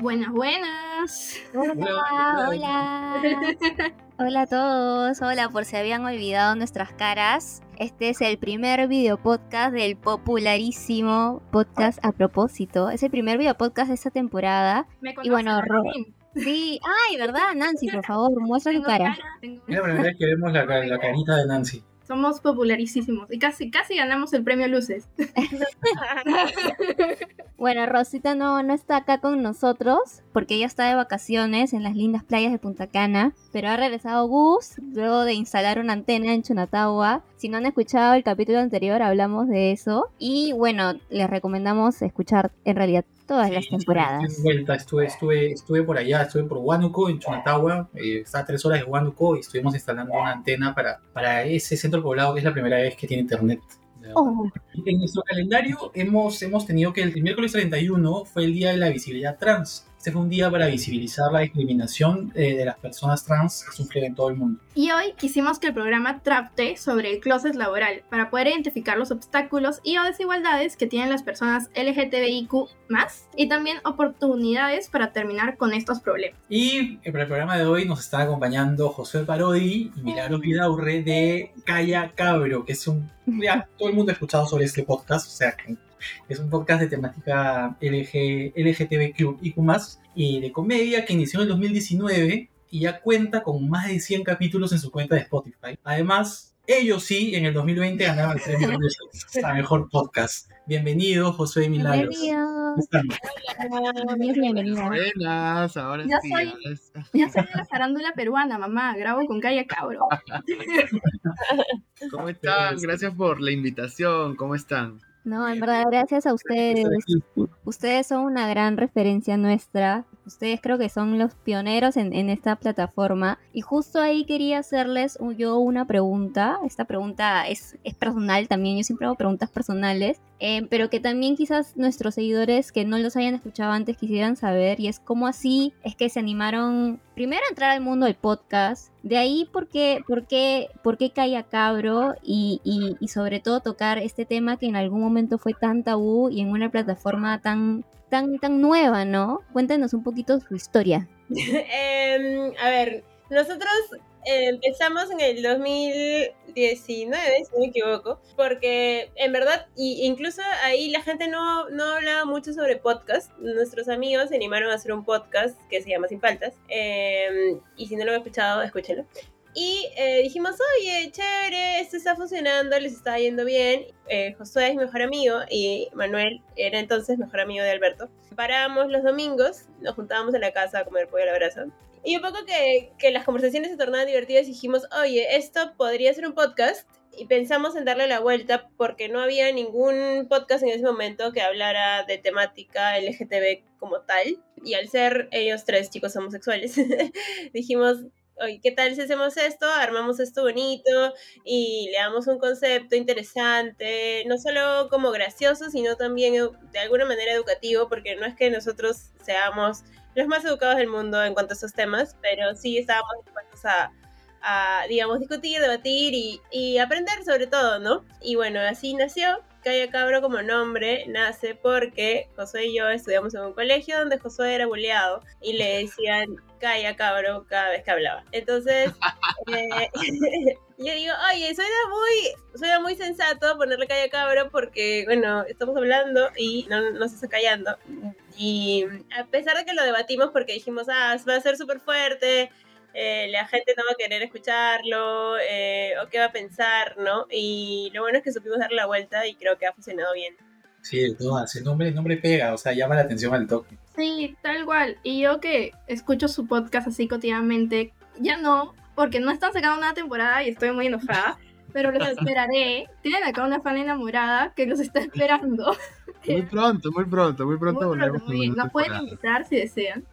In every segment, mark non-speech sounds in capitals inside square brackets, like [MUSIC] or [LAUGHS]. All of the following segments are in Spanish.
Buenas, buenas. Hola, hola. Hola a todos. Hola, por si habían olvidado nuestras caras. Este es el primer video podcast del popularísimo podcast a propósito. Es el primer video podcast de esta temporada. Me Y bueno, Ro-. Sí, ay, ¿verdad? Nancy, por favor, muestra tu cara. tengo- Es la primera vez que vemos la, la carita de Nancy. Somos popularísimos y casi, casi ganamos el premio Luces. [LAUGHS] Bueno, Rosita no, no está acá con nosotros porque ella está de vacaciones en las lindas playas de Punta Cana, pero ha regresado Gus luego de instalar una antena en Chunatagua. Si no han escuchado el capítulo anterior, hablamos de eso. Y bueno, les recomendamos escuchar en realidad todas las Sí, temporadas. estuve en vuelta, estuve, estuve, estuve por allá, estuve por Huánuco, en Chunatagua, eh, está a tres horas de Huánuco y estuvimos instalando una antena para, para ese centro poblado que es la primera vez que tiene internet. Oh, En nuestro calendario hemos, hemos tenido que el miércoles 31 fue el Día de la Visibilidad Trans. Este fue un día para visibilizar la discriminación eh, de las personas trans que sufren en todo el mundo. Y hoy quisimos que el programa trate sobre el closet laboral para poder identificar los obstáculos y o desigualdades que tienen las personas LGTBIQ y también oportunidades para terminar con estos problemas. Y eh, para el programa de hoy nos están acompañando José Parodi y Milagros Vidaurre de Calla Cabro, que es un... Ya, todo el mundo ha escuchado sobre este podcast, o sea, que es un podcast de temática LG, LGTBIQ y de comedia que inició en el 2019 y ya cuenta con más de 100 capítulos en su cuenta de Spotify. Además, ellos sí, en el 2020 ganaron el premio a Mejor Podcast. Bienvenido, José y Milagros. bienvenido. ¿Cómo están? Bienvenida. Buenas, ahora Ya sí. soy- Ya soy de la farándula peruana, mamá. Grabo con Calla Cabro. [LAUGHS] ¿Cómo están? [LAUGHS] Gracias por la invitación. ¿Cómo están? No, en verdad, gracias a ustedes. Ustedes son una gran referencia nuestra. Ustedes creo que son los pioneros en, esta plataforma. Y justo ahí quería hacerles yo una pregunta. Esta pregunta es, personal también. Yo siempre hago preguntas personales. eh, pero que también quizás nuestros seguidores que no los hayan escuchado antes quisieran saber. Y es cómo así es que se animaron primero a entrar al mundo del podcast. De ahí, ¿por qué, por qué, Cabro? Y, y, y sobre todo tocar este tema que en algún momento fue tan tabú y en una plataforma tan, tan, tan nueva, ¿no? Cuéntenos un poquito su historia. [LAUGHS] Em, a ver, nosotros eh, empezamos en el 2019, si no me equivoco, porque en verdad, y incluso ahí la gente no, no hablaba mucho sobre podcast. Nuestros amigos se animaron a hacer un podcast que se llama Sin Faltas. Em, y si no lo han escuchado, escúchenlo. Y eh, dijimos, oye, chévere, esto está funcionando, les está yendo bien. Eh, Josué es mejor amigo y Manuel era entonces mejor amigo de Alberto. Paramos los domingos, nos juntábamos en la casa a comer pollo a la brasa. Y un poco que, que las conversaciones se tornaban divertidas, dijimos, oye, esto podría ser un podcast. Y pensamos en darle la vuelta porque no había ningún podcast en ese momento que hablara de temática LGTB como tal. Y al ser ellos tres chicos homosexuales, [LAUGHS] dijimos, oye, ¿qué tal si hacemos esto? Armamos esto bonito y le damos un concepto interesante, no solo como gracioso, sino también de alguna manera educativo, porque no es que nosotros seamos los más educados del mundo en cuanto a estos temas, pero sí estábamos dispuestos a, a, digamos, discutir, debatir y, y aprender sobre todo, ¿no? Y bueno, así nació. Calla Cabro como nombre nace porque Josué y yo estudiamos en un colegio donde Josué era buleado y le decían Calla Cabro cada vez que hablaba. Entonces, [LAUGHS] eh, [LAUGHS] yo digo, oye, suena muy, suena muy sensato ponerle Calla Cabro porque, bueno, estamos hablando y no, no se está callando. Y a pesar de que lo debatimos porque dijimos, ah, va a ser súper fuerte, eh, la gente no va a querer escucharlo, eh, o qué va a pensar, ¿no? Y lo bueno es que supimos darle la vuelta y creo que ha funcionado bien. Sí, todas. El nombre, el nombre pega, o sea, llama la atención al toque. Sí, tal cual. Y yo que escucho su podcast así cotidianamente, ya no, porque no están sacando una temporada y estoy muy enojada. [LAUGHS] Pero los esperaré. Tienen acá una fan enamorada que los está esperando. Muy pronto, muy pronto, muy pronto Muy volvemos pronto, muy bien. Nos pueden invitar si desean.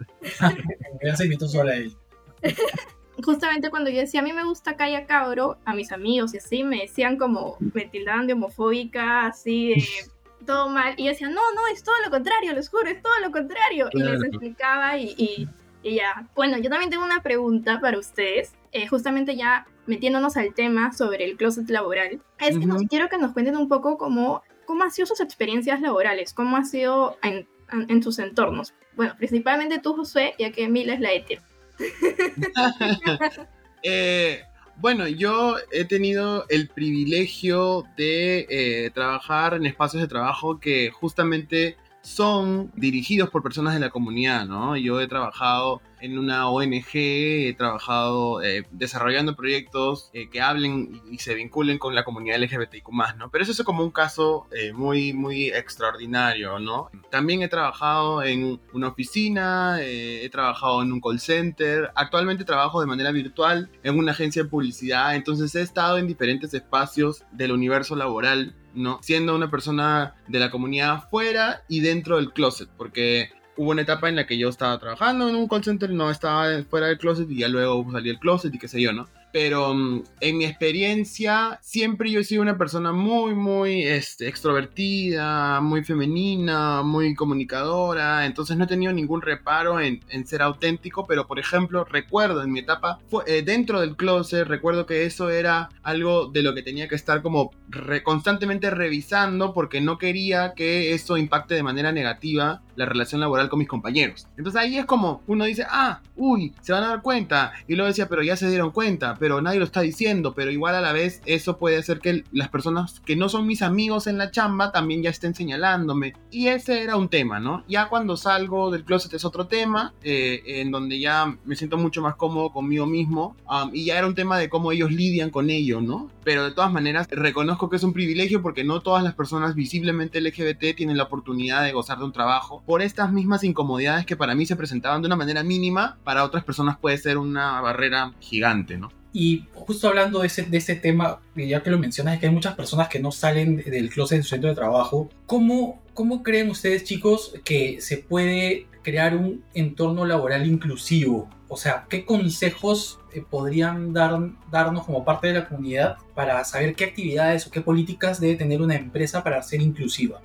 Ya se invitó sola él. [LAUGHS] Justamente cuando yo decía a mí me gusta Calla Cabro, a mis amigos y así me decían como, me tildaban de homofóbica, así de todo mal. Y yo decía, no, no, es todo lo contrario, les juro, es todo lo contrario. Y les Claro. explicaba y, y- y ya. Bueno, yo también tengo una pregunta para ustedes, eh, justamente ya metiéndonos al tema sobre el closet laboral. Es que nos, quiero que nos cuenten un poco cómo, cómo han sido sus experiencias laborales, cómo ha sido en en, en tus entornos? Bueno, principalmente tú, Josué, ya que Mila es la ETIR. [LAUGHS] Eh, bueno, yo he tenido el privilegio de eh, trabajar en espacios de trabajo que justamente son dirigidos por personas de la comunidad, ¿no? Yo he trabajado en una ONG, he trabajado eh, desarrollando proyectos eh, que hablen y, se vinculen con la comunidad LGBTIQ+, ¿no? Pero eso es como un caso eh, muy, muy extraordinario, ¿no? También he trabajado en una oficina, he trabajado en un call center, actualmente trabajo de manera virtual en una agencia de publicidad, entonces he estado en diferentes espacios del universo laboral ¿no? Siendo una persona de la comunidad fuera y dentro del closet, porque hubo una etapa en la que yo estaba trabajando en un call center, no estaba fuera del closet y ya luego salí del closet y qué sé yo, ¿no? Pero mm, en mi experiencia siempre yo he sido una persona muy, muy este, extrovertida, muy femenina, muy comunicadora, entonces no he tenido ningún reparo en, ser auténtico, pero por ejemplo recuerdo en mi etapa eh, dentro del closet, recuerdo que eso era algo de lo que tenía que estar como constantemente revisando porque no quería que eso impacte de manera negativa la relación laboral con mis compañeros. Entonces ahí es como uno dice, ah, uy, se van a dar cuenta. Y luego decía, pero ya se dieron cuenta pero nadie lo está diciendo, pero igual a la vez eso puede hacer que las personas que no son mis amigos en la chamba también ya estén señalándome. Y ese era un tema, ¿no? Ya cuando salgo del closet es otro tema, eh, en donde ya me siento mucho más cómodo conmigo mismo, y ya era un tema de cómo ellos lidian con ello, ¿no? Pero de todas maneras reconozco que es un privilegio porque no todas las personas visiblemente LGBT tienen la oportunidad de gozar de un trabajo por estas mismas incomodidades que para mí se presentaban de una manera mínima, para otras personas puede ser una barrera gigante, ¿no? Y justo hablando de ese, de ese tema, ya que lo mencionas, es que hay muchas personas que no salen del closet en su centro de trabajo. ¿Cómo, ¿Cómo creen ustedes, chicos, que se puede crear un entorno laboral inclusivo? O sea, ¿qué consejos eh, podrían dar, darnos como parte de la comunidad para saber qué actividades o qué políticas debe tener una empresa para ser inclusiva?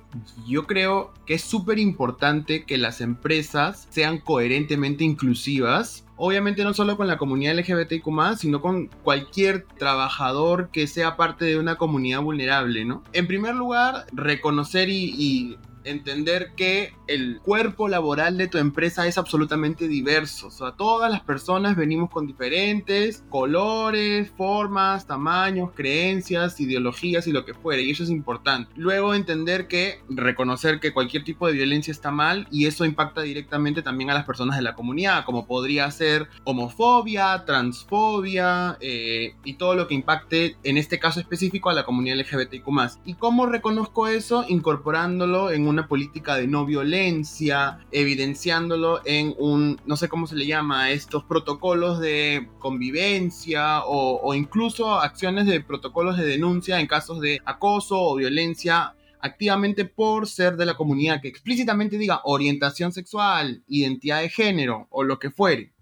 Yo creo que es súper importante que las empresas sean coherentemente inclusivas obviamente no solo con la comunidad LGBTQ, sino con cualquier trabajador que sea parte de una comunidad vulnerable, ¿no? En primer lugar, reconocer y, entender que el cuerpo laboral de tu empresa es absolutamente diverso. O sea, todas las personas venimos con diferentes colores, formas, tamaños, creencias, ideologías y lo que fuere. Y eso es importante. Luego entender que reconocer que cualquier tipo de violencia está mal y eso impacta directamente también a las personas de la comunidad, como podría ser homofobia, transfobia eh, y todo lo que impacte en este caso específico a la comunidad LGBTQ. ¿Y cómo reconozco eso? Incorporándolo en una política de no violencia evidenciándolo en un, no sé cómo se le llama, estos protocolos de convivencia o, incluso acciones de protocolos de denuncia en casos de acoso o violencia activamente por ser de la comunidad, que explícitamente diga orientación sexual, identidad de género o lo que fuere,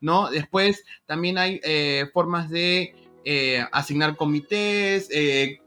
¿no? Después también hay eh, formas de eh, asignar comités, eh,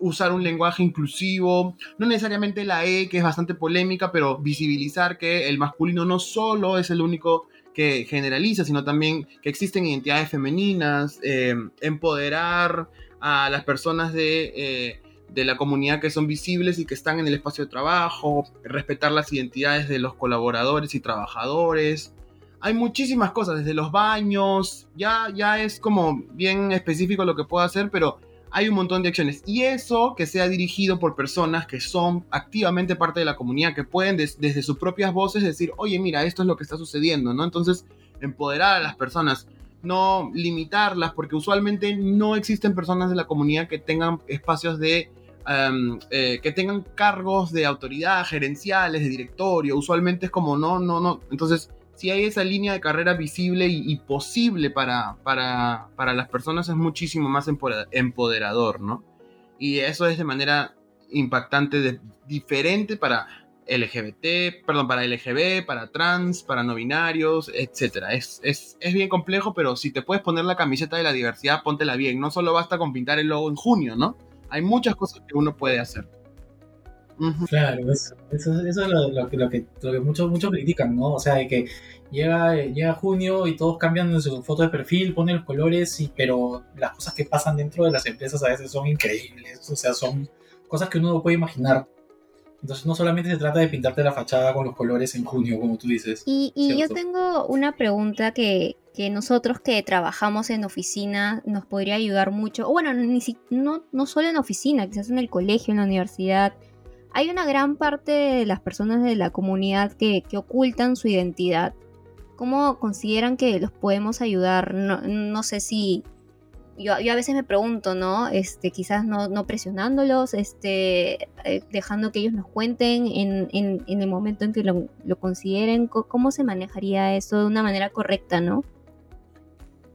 usar un lenguaje inclusivo, no necesariamente la E, que es bastante polémica, pero visibilizar que el masculino no solo es el único que generaliza, sino también que existen identidades femeninas, eh, empoderar a las personas de, eh, de la comunidad que son visibles y que están en el espacio de trabajo, respetar las identidades de los colaboradores y trabajadores. Hay muchísimas cosas, desde los baños, ya, ya es como bien específico lo que puedo hacer, pero hay un montón de acciones. Y eso que sea dirigido por personas que son activamente parte de la comunidad, que pueden desde sus propias voces decir, oye, mira, esto es lo que está sucediendo, ¿no? Entonces, empoderar a las personas, no limitarlas, porque usualmente no existen personas de la comunidad que tengan espacios de... Em, eh, que tengan cargos de autoridad, gerenciales, de directorio, usualmente es como no, no, no. Entonces, si hay esa línea de carrera visible y, posible para, para, para, las personas es muchísimo más empoderador, ¿no? Y eso es de manera impactante, diferente para LGBT, perdón, para LGB, para trans, para no binarios, etc. Es, es, es, bien complejo, pero si te puedes poner la camiseta de la diversidad, póntela bien. No solo basta con pintar el logo en junio, ¿no? Hay muchas cosas que uno puede hacer. Claro, eso, eso, es lo, que, lo, que, muchos, muchos critican, ¿no? O sea, de que llega, llega junio y todos cambian su foto de perfil, ponen los colores, y, pero las cosas que pasan dentro de las empresas a veces son increíbles, o sea, son cosas que uno no puede imaginar. Entonces no solamente se trata de pintarte la fachada con los colores en junio, como tú dices. Y, y yo tengo una pregunta que, que nosotros que trabajamos en oficina nos podría ayudar mucho. O bueno, ni si- no, no solo en oficina, quizás en el colegio, en la universidad. Hay una gran parte de las personas de la comunidad que, ocultan su identidad. ¿Cómo consideran que los podemos ayudar? No, sé si... Yo, a veces me pregunto, ¿no? Este, quizás no, presionándolos, este, eh, dejando que ellos nos cuenten en, el momento en que lo, consideren. Co- ¿Cómo se manejaría eso de una manera correcta, no?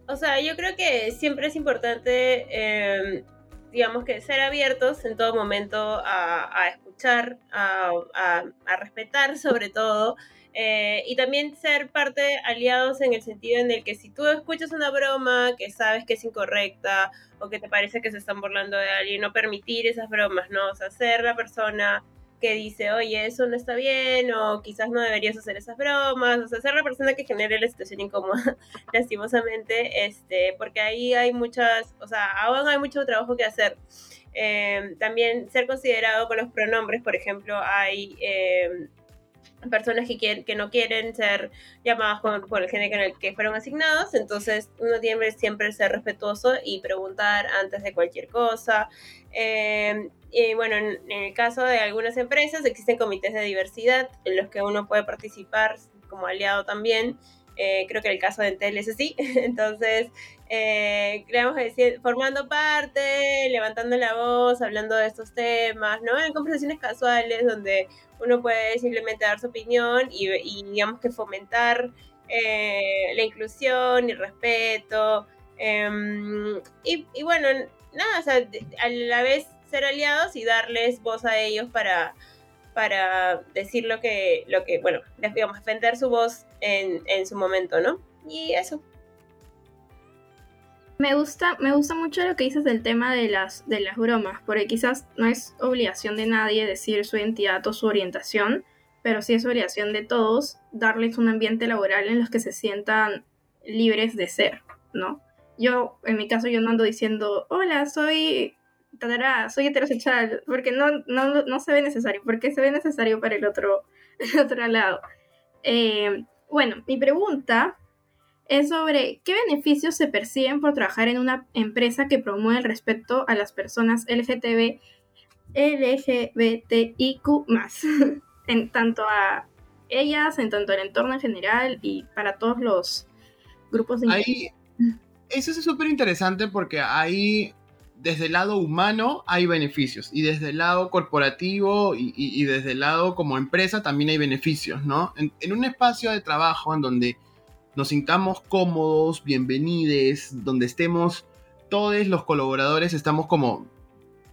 O sea, yo creo que siempre es importante, eh, digamos que ser abiertos en todo momento a, escuchar, a, a- respetar sobre todo, eh, y también ser parte aliados en el sentido en el que si tú escuchas una broma que sabes que es incorrecta o que te parece que se están burlando de alguien, no permitir esas bromas, ¿no? O sea, ser la persona que dice, oye, eso no está bien, o quizás no deberías hacer esas bromas, o sea, ser la persona que genere la situación incómoda [LAUGHS] lastimosamente, este, porque ahí hay muchas, o sea, aún hay mucho trabajo que hacer. Eh, también ser considerado con los pronombres, por ejemplo, hay eh, personas que, quieren, que no quieren ser llamadas por el género en el que fueron asignados, entonces uno tiene siempre ser respetuoso y preguntar antes de cualquier cosa. Eh, y bueno, en, en el caso de algunas empresas existen comités de diversidad en los que uno puede participar como aliado también. Eh, creo que el caso de Entel es así. [LAUGHS] Entonces, eh, creamos que decir, formando parte, levantando la voz, hablando de estos temas, ¿no? En conversaciones casuales donde uno puede simplemente dar su opinión y, y digamos que fomentar eh, la inclusión y respeto. em, y, y bueno, nada, o sea, a la vez ser aliados y darles voz a ellos para, para decir lo que, lo que, bueno, digamos, defender su voz en, en su momento, ¿no? Y eso. Me gusta, me gusta mucho lo que dices del tema de las, de las bromas, porque quizás no es obligación de nadie decir su identidad o su orientación, pero sí es obligación de todos darles un ambiente laboral en los que se sientan libres de ser, ¿no? Yo, en mi caso, yo no ando diciendo, hola, soy, tarara, soy heterosexual, porque no, no, no se ve necesario, porque se ve necesario para el otro, [LAUGHS] el otro lado. Eh, bueno, mi pregunta es sobre qué beneficios se perciben por trabajar en una empresa que promueve el respeto a las personas LGTB, LGBTIQ [LAUGHS] en tanto a ellas, en tanto al entorno en general y para todos los grupos de interés. Ahí, eso es súper interesante porque ahí, desde el lado humano, hay beneficios. Y desde el lado corporativo y, desde el lado como empresa también hay beneficios, ¿no? En, en un espacio de trabajo en donde nos sintamos cómodos, bienvenidos, donde estemos todos los colaboradores, estamos como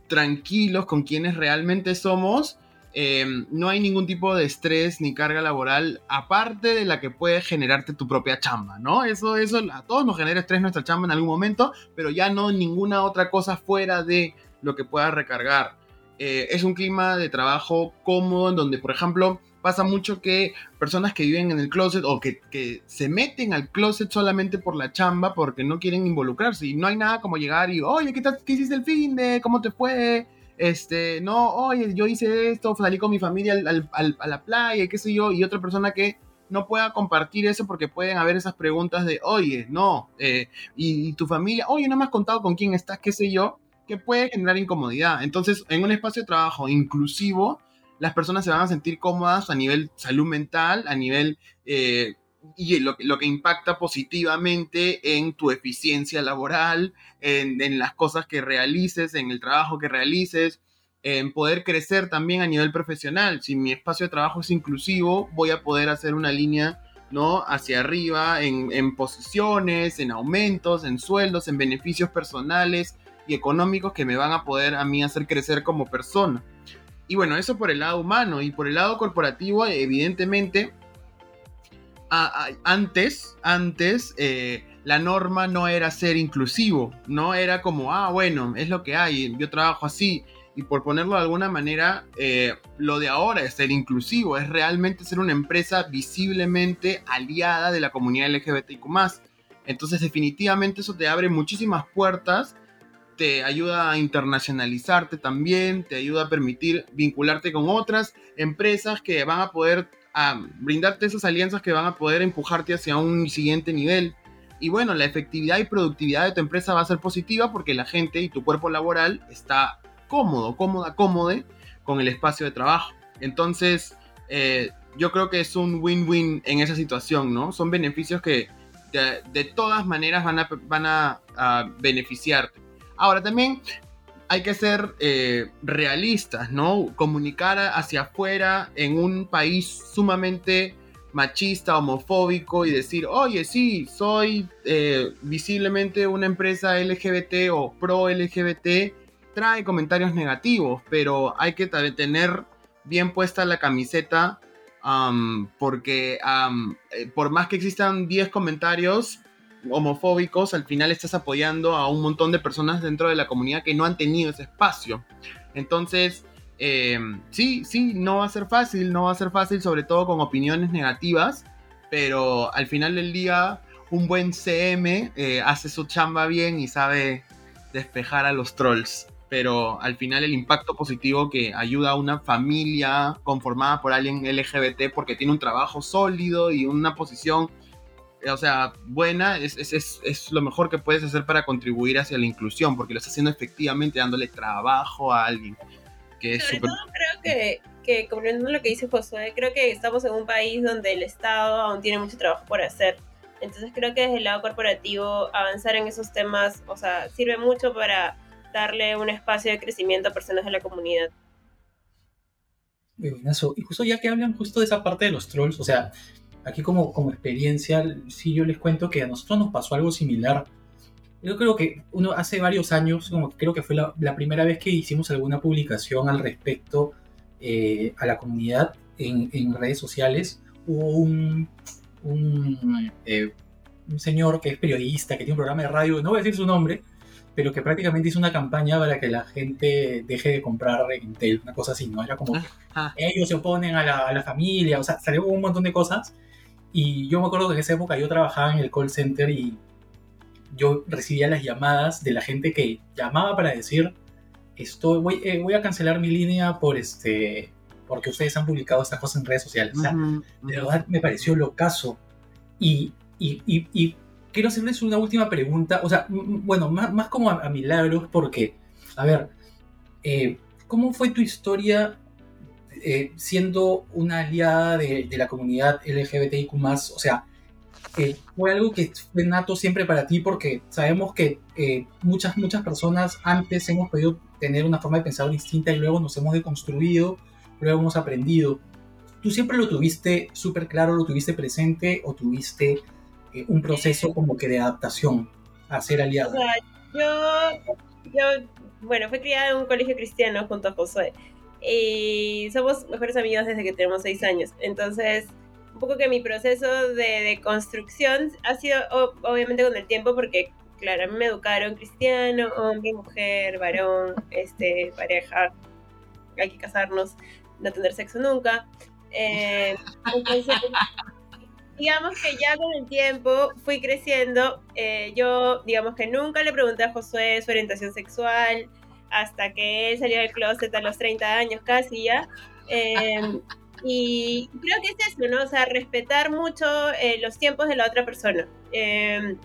tranquilos con quienes realmente somos. Eh, no hay ningún tipo de estrés ni carga laboral aparte de la que puede generarte tu propia chamba, ¿no? Eso, eso a todos nos genera estrés nuestra chamba en algún momento, pero ya no ninguna otra cosa fuera de lo que pueda recargar. Eh, es un clima de trabajo cómodo en donde, por ejemplo, pasa mucho que personas que viven en el closet o que, que se meten al closet solamente por la chamba porque no quieren involucrarse y no hay nada como llegar y, oye, ¿qué, tal, qué hiciste el fin de? ¿Cómo te fue? Este, no, oye, yo hice esto, salí con mi familia al- al- a la playa, qué sé yo, y otra persona que no pueda compartir eso porque pueden haber esas preguntas de, oye, no, eh, y, y tu familia, oye, no me has contado con quién estás, qué sé yo, que puede generar incomodidad. Entonces, en un espacio de trabajo inclusivo, las personas se van a sentir cómodas a nivel salud mental, a nivel... eh, y lo, que impacta positivamente en tu eficiencia laboral, en, en las cosas que realices, en el trabajo que realices, en poder crecer también a nivel profesional. Si mi espacio de trabajo es inclusivo, voy a poder hacer una línea ¿no? hacia arriba en, en posiciones, en aumentos, en sueldos, en beneficios personales y económicos que me van a poder a mí hacer crecer como persona. Y bueno, eso por el lado humano y por el lado corporativo, evidentemente, antes, antes, eh, la norma no era ser inclusivo, no era como, ah, bueno, es lo que hay, yo trabajo así. Y por ponerlo de alguna manera, eh, lo de ahora es ser inclusivo, es realmente ser una empresa visiblemente aliada de la comunidad LGBTIQ. Entonces, definitivamente eso te abre muchísimas puertas te ayuda a internacionalizarte también, te ayuda a permitir vincularte con otras empresas que van a poder brindarte esas alianzas que van a poder empujarte hacia un siguiente nivel. Y bueno, la efectividad y productividad de tu empresa va a ser positiva porque la gente y tu cuerpo laboral está cómodo, cómoda, cómode con el espacio de trabajo. Entonces, eh, yo creo que es un win-win en esa situación, ¿no? Son beneficios que de, todas maneras van a, van a, beneficiarte. Ahora también hay que ser eh, realistas, ¿no? Comunicar hacia afuera en un país sumamente machista, homofóbico y decir, oye, sí, soy eh, visiblemente una empresa LGBT o pro LGBT, trae comentarios negativos, pero hay que tener bien puesta la camiseta porque eh, por más que existan 10 comentarios homofóbicos, al final estás apoyando a un montón de personas dentro de la comunidad que no han tenido ese espacio. Entonces, em, sí, sí, no va a ser fácil, no va a ser fácil, sobre todo con opiniones negativas, pero al final del día, un buen CM eh, hace su chamba bien y sabe despejar a los trolls pero al final el impacto positivo que ayuda a una familia conformada por alguien LGBT porque tiene un trabajo sólido y una posición, eh, o sea, buena, es, es, es, lo mejor que puedes hacer para contribuir hacia la inclusión, porque lo estás haciendo efectivamente dándole trabajo a alguien. Que es Sobre todo creo que, que, complementando lo que dice Josué, creo que estamos en un país donde el Estado aún tiene mucho trabajo por hacer. Entonces creo que desde el lado corporativo avanzar en esos temas, o sea, sirve mucho para darle un espacio de crecimiento a personas de la comunidad. Y justo ya que hablan justo de esa parte de los trolls, o sea, aquí como, como experiencia, sí yo les cuento que a nosotros nos pasó algo similar. Yo creo que uno hace varios años, como creo que fue la, primera vez que hicimos alguna publicación al respecto eh, a la comunidad en, en, redes sociales, hubo un, un, eh, un señor que es periodista, que tiene un programa de radio, no voy a decir su nombre, pero que prácticamente hizo una campaña para que la gente deje de comprar Intel, una cosa así, ¿no? Era como ah, ah. ellos se oponen a la, familia, o sea, salió un montón de cosas. Y yo me acuerdo que en esa época yo trabajaba en el call center y yo recibía las llamadas de la gente que llamaba para decir, estoy, voy, eh, voy a cancelar mi línea por este, porque ustedes han publicado estas cosas en redes sociales. O sea, de verdad me pareció locazo. Y, y, y, y quiero hacerles una última pregunta, o sea, bueno, más, como a, milagros, porque, a ver, eh, ¿cómo fue tu historia eh, siendo una aliada de, la comunidad LGBTIQ+, o sea, eh, fue algo que fue nato siempre para ti porque sabemos que muchas, muchas personas antes hemos podido tener una forma de pensar distinta y luego nos hemos deconstruido, luego hemos aprendido. ¿Tú siempre lo tuviste súper claro, lo tuviste presente o tuviste eh, un proceso como que de adaptación a ser aliado. O sea, yo, bueno, fui criada en un colegio cristiano junto a Josué y somos mejores amigos desde que tenemos seis años. Entonces, un poco que mi proceso de, construcción ha sido obviamente con el tiempo porque, claro, a mí me educaron cristiano, hombre, mujer, varón, este, pareja, hay que casarnos, no tener sexo nunca. Eh, entonces, digamos que ya con el tiempo fui creciendo. Eh, yo, digamos que nunca le pregunté a Josué su orientación sexual hasta que él salió del closet a los 30 años casi ya. Em, y creo que es eso, ¿no? O sea, respetar mucho eh, los tiempos de la otra persona. Em,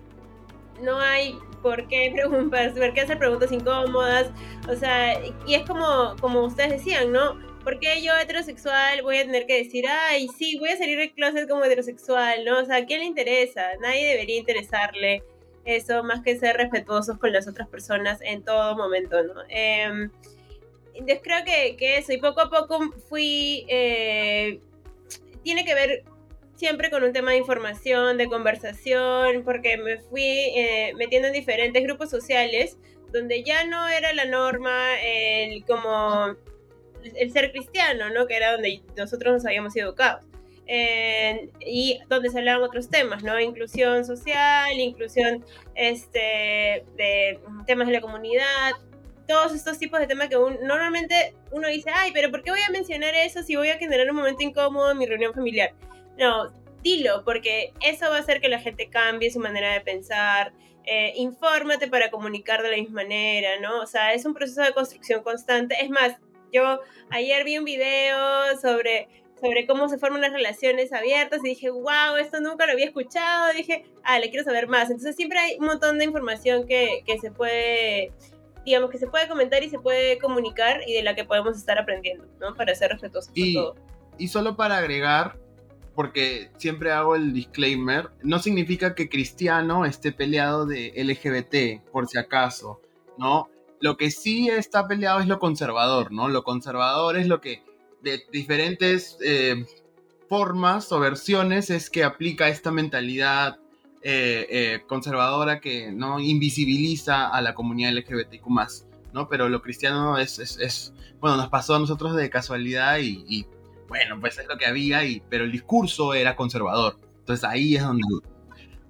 no hay por qué [LAUGHS] preguntas, por qué hacer preguntas incómodas. O sea, y es como, como ustedes decían, ¿no? ¿por qué yo heterosexual voy a tener que decir, ay, sí, voy a salir del closet como heterosexual, ¿no? O sea, ¿a quién le interesa? Nadie debería interesarle eso más que ser respetuosos con las otras personas en todo momento, ¿no? Eh, creo que, que, eso, y poco a poco fui, eh, tiene que ver siempre con un tema de información, de conversación, porque me fui eh, metiendo en diferentes grupos sociales donde ya no era la norma el como el ser cristiano, ¿no? Que era donde nosotros nos habíamos educados. y donde se hablaban otros temas, ¿no? Inclusión social, inclusión este, de temas de la comunidad, todos estos tipos de temas que normalmente uno dice, ay, pero ¿por qué voy a mencionar eso si voy a generar un momento incómodo en mi reunión familiar? No, dilo, porque eso va a hacer que la gente cambie su manera de pensar. Eh, infórmate para comunicar de la misma manera, ¿no? O sea, es un proceso de construcción constante. Es más, yo ayer vi un video sobre, sobre cómo se forman las relaciones abiertas y dije, wow, esto nunca lo había escuchado. dije, ah, le quiero saber más. Entonces siempre hay un montón de información que, que se puede digamos que se puede comentar y se puede comunicar y de la que podemos estar aprendiendo, ¿no? Para ser respetuosos y, todo. Y solo para agregar, porque siempre hago el disclaimer, no significa que Cristiano esté peleado de LGBT, por si acaso, ¿no? Lo que sí está peleado es lo conservador, ¿no? Lo conservador es lo que de diferentes eh, formas o versiones es que aplica esta mentalidad eh, eh, conservadora que no invisibiliza a la comunidad LGBTQ ¿no? Pero lo cristiano es, es, bueno, nos pasó a nosotros de casualidad y, bueno, pues es lo que había, y, pero el discurso era conservador. Entonces ahí es donde,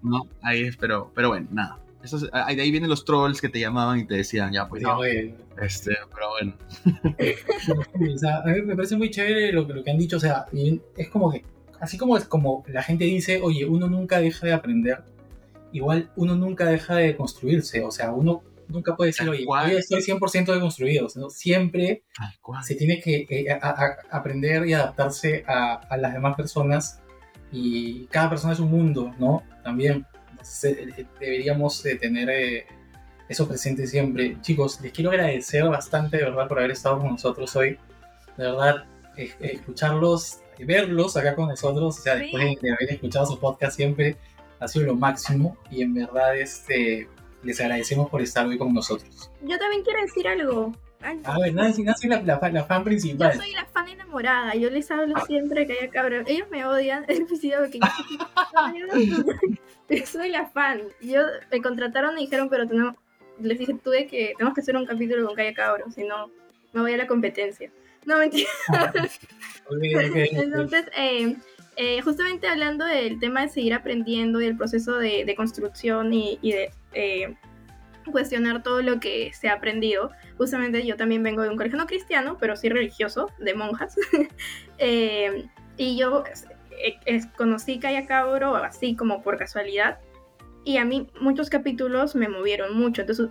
¿no? Ahí es, pero, pero bueno, nada. De ahí vienen los trolls que te llamaban y te decían, ya, pues no. Este, pero bueno. [LAUGHS] a mí me parece muy chévere lo, lo que han dicho, o sea, es como que así como es como la gente dice, oye, uno nunca deja de aprender, igual uno nunca deja de construirse, o sea, uno nunca puede decir, oye, yo estoy 100% deconstruido, ¿no? siempre se tiene que eh, aprender y adaptarse a, las demás personas y cada persona es un mundo, ¿no? También eh, deberíamos de tener eh, eso presente siempre. Chicos, les quiero agradecer bastante, de verdad, por haber estado con nosotros hoy. De verdad, escucharlos verlos acá con nosotros, o sea, después de haber escuchado su podcast siempre, ha sido lo máximo y en verdad este, les agradecemos por estar hoy con nosotros. Yo también quiero decir algo. A ver, Nancy, Nancy la, la, la, fan principal. Yo soy la fan enamorada, yo les hablo siempre que haya cabrón. Ellos me odian, [LAUGHS] el que yo soy la fan. Yo me contrataron y dijeron, pero tenemos, les dije tuve que tenemos que hacer un capítulo con Calla Cabro, si no me voy a la competencia. No, mentira. [LAUGHS] Entonces, eh, eh, justamente hablando del tema de seguir aprendiendo y el proceso de, construcción y, de eh, cuestionar todo lo que se ha aprendido, justamente yo también vengo de un colegio no cristiano, pero sí religioso, de monjas. [LAUGHS] y yo conocí Calla Cabro así como por casualidad. Y a mí muchos capítulos me movieron mucho. Entonces,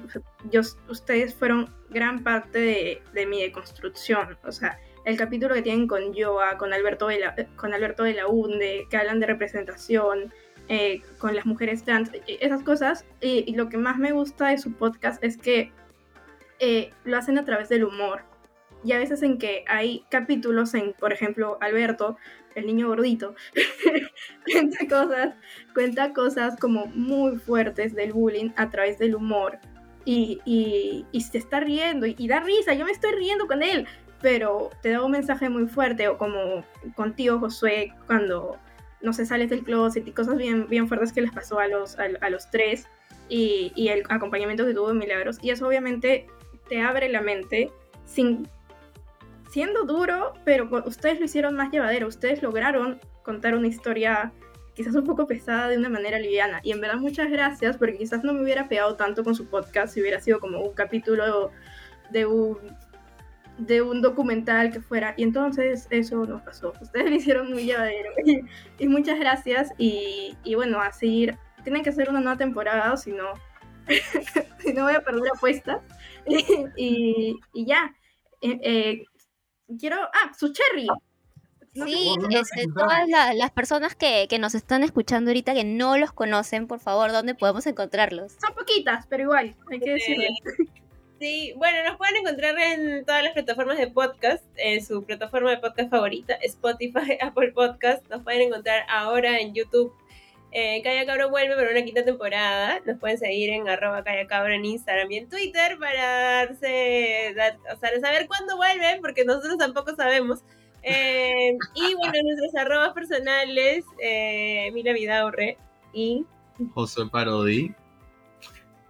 yo, ustedes fueron gran parte de, de mi deconstrucción. O sea, el capítulo que tienen con Joa, con Alberto de la, con Alberto de la UNDE, que hablan de representación, eh, con las mujeres trans, esas cosas. Y, lo que más me gusta de su podcast es que eh, lo hacen a través del humor. Y a veces en que hay capítulos en, por ejemplo, Alberto, el niño gordito, [LAUGHS] cuenta cosas, cuenta cosas como muy fuertes del bullying a través del humor. Y, y, se está riendo y, da risa, yo me estoy riendo con él, pero te da un mensaje muy fuerte, o como contigo, Josué, cuando no se sales del closet y cosas bien, bien fuertes que les pasó a los, a, los tres, y, y, el acompañamiento que tuvo en Milagros. Y eso obviamente te abre la mente sin siendo duro, pero ustedes lo hicieron más llevadero, ustedes lograron contar una historia quizás un poco pesada de una manera liviana. Y en verdad muchas gracias, porque quizás no me hubiera pegado tanto con su podcast si hubiera sido como un capítulo de un de un documental que fuera. Y entonces eso nos pasó. Ustedes lo hicieron muy llevadero. [LAUGHS] Y, muchas gracias. Y, y, bueno, a seguir. Tienen que hacer una nueva temporada, o si no, [LAUGHS] si no voy a perder apuestas. [LAUGHS] y, y, ya. Eh, eh, quiero. Ah, su cherry. sí, este, todas las personas que, que, nos están escuchando ahorita que no los conocen, por favor, ¿dónde podemos encontrarlos? Son poquitas, pero igual, hay que decirles. Sí, bueno, nos pueden encontrar en todas las plataformas de podcast, en su plataforma de podcast favorita, Spotify, [LAUGHS] Apple Podcast. Nos pueden encontrar ahora en YouTube. Eh, Calla Cabro vuelve para una quinta temporada. Nos pueden seguir en arroba Calla Cabro en Instagram y en Twitter para darse, o sea, saber cuándo vuelven, porque nosotros tampoco sabemos. Eh, [LAUGHS] y bueno, nuestros arrobas personales, eh, Mila Vidaurre y José Parodi.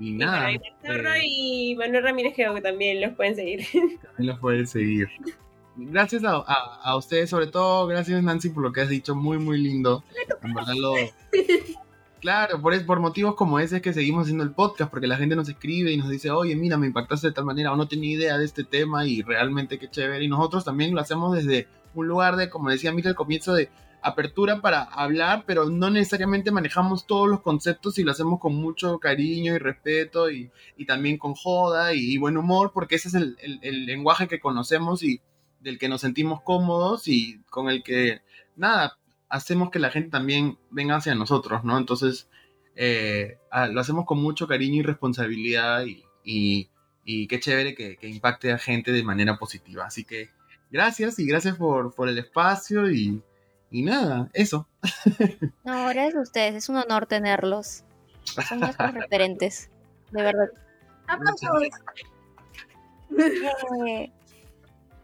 Y nada. Y, eh, y Manuel Ramírez que también los pueden seguir. [LAUGHS] También los pueden seguir. Gracias a, a, ustedes, sobre todo, gracias Nancy por lo que has dicho, muy muy lindo. En verdad [LAUGHS] lo... Claro, por, por motivos como ese es que seguimos haciendo el podcast, porque la gente nos escribe y nos dice, oye, mira, me impactaste de tal manera, o no tenía idea de este tema y realmente qué chévere. Y nosotros también lo hacemos desde un lugar de, como decía Mira al comienzo, de apertura para hablar, pero no necesariamente manejamos todos los conceptos y lo hacemos con mucho cariño y respeto y, y también con joda y, buen humor, porque ese es el, el, lenguaje que conocemos y del que nos sentimos cómodos y con el que, nada, hacemos que la gente también venga hacia nosotros, ¿no? Entonces, eh, lo hacemos con mucho cariño y responsabilidad y, y, qué chévere que, que, impacte a gente de manera positiva. Así que gracias y gracias por, por el espacio y, y nada, eso. [LAUGHS] No, gracias a ustedes, es un honor tenerlos. Son nuestros referentes, de verdad. ¡Aplausos! Eh,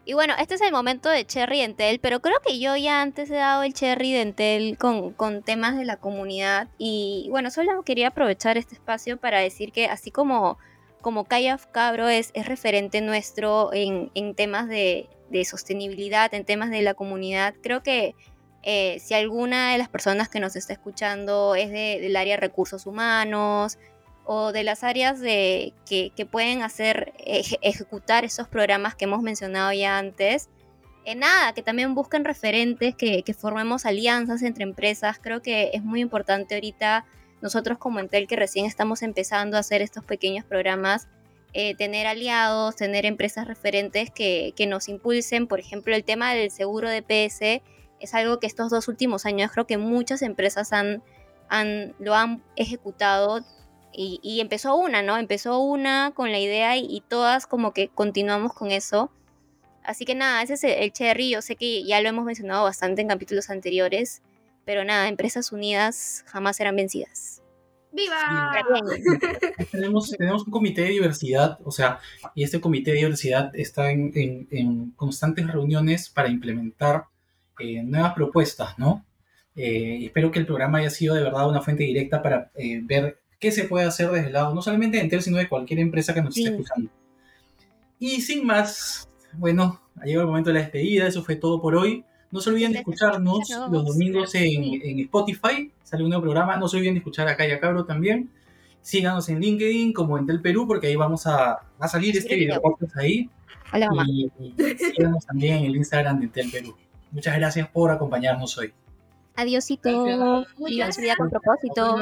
y bueno, este es el momento de Cherry Dentel, pero creo que yo ya antes he dado el Cherry Dentel con, con temas de la comunidad. Y bueno, solo quería aprovechar este espacio para decir que así como, como Kaya Cabro es, es referente nuestro en, en temas de, de sostenibilidad, en temas de la comunidad, creo que eh, si alguna de las personas que nos está escuchando es del área de recursos humanos o de las áreas de, que, pueden hacer, ejecutar esos programas que hemos mencionado ya antes, eh, nada, que también busquen referentes, que, formemos alianzas entre empresas. Creo que es muy importante ahorita nosotros como Entel que recién estamos empezando a hacer estos pequeños programas, eh, tener aliados, tener empresas referentes que, que, nos impulsen. Por ejemplo, el tema del seguro de PS es algo que estos dos últimos años creo que muchas empresas han, han lo han ejecutado y, empezó una, ¿no? Empezó una con la idea y, todas como que continuamos con eso. Así que nada, ese es el, cherry. Yo sé que ya lo hemos mencionado bastante en capítulos anteriores, pero nada, empresas unidas jamás serán vencidas. ¡Viva! tenemos, tenemos un comité de diversidad, o sea, y este comité de diversidad está en, en constantes reuniones para implementar eh, nuevas propuestas, ¿no? Eh, espero que el programa haya sido de verdad una fuente directa para eh, ver qué se puede hacer desde el lado, no solamente de Entel, sino de cualquier empresa que nos esté escuchando. Y sin más, bueno, ha llegado el momento de la despedida, eso fue todo por hoy. No se olviden de escucharnos los domingos en, Spotify, sale un nuevo programa. No se olviden de escuchar a Calla Cabro también. Síganos en LinkedIn como Entel Perú, porque ahí vamos a, a salir este video ahí. Hola, mamá. Y, y síganos también en el Instagram de Entel Perú. Muchas gracias por acompañarnos hoy. Adiósito. Su vida con propósito.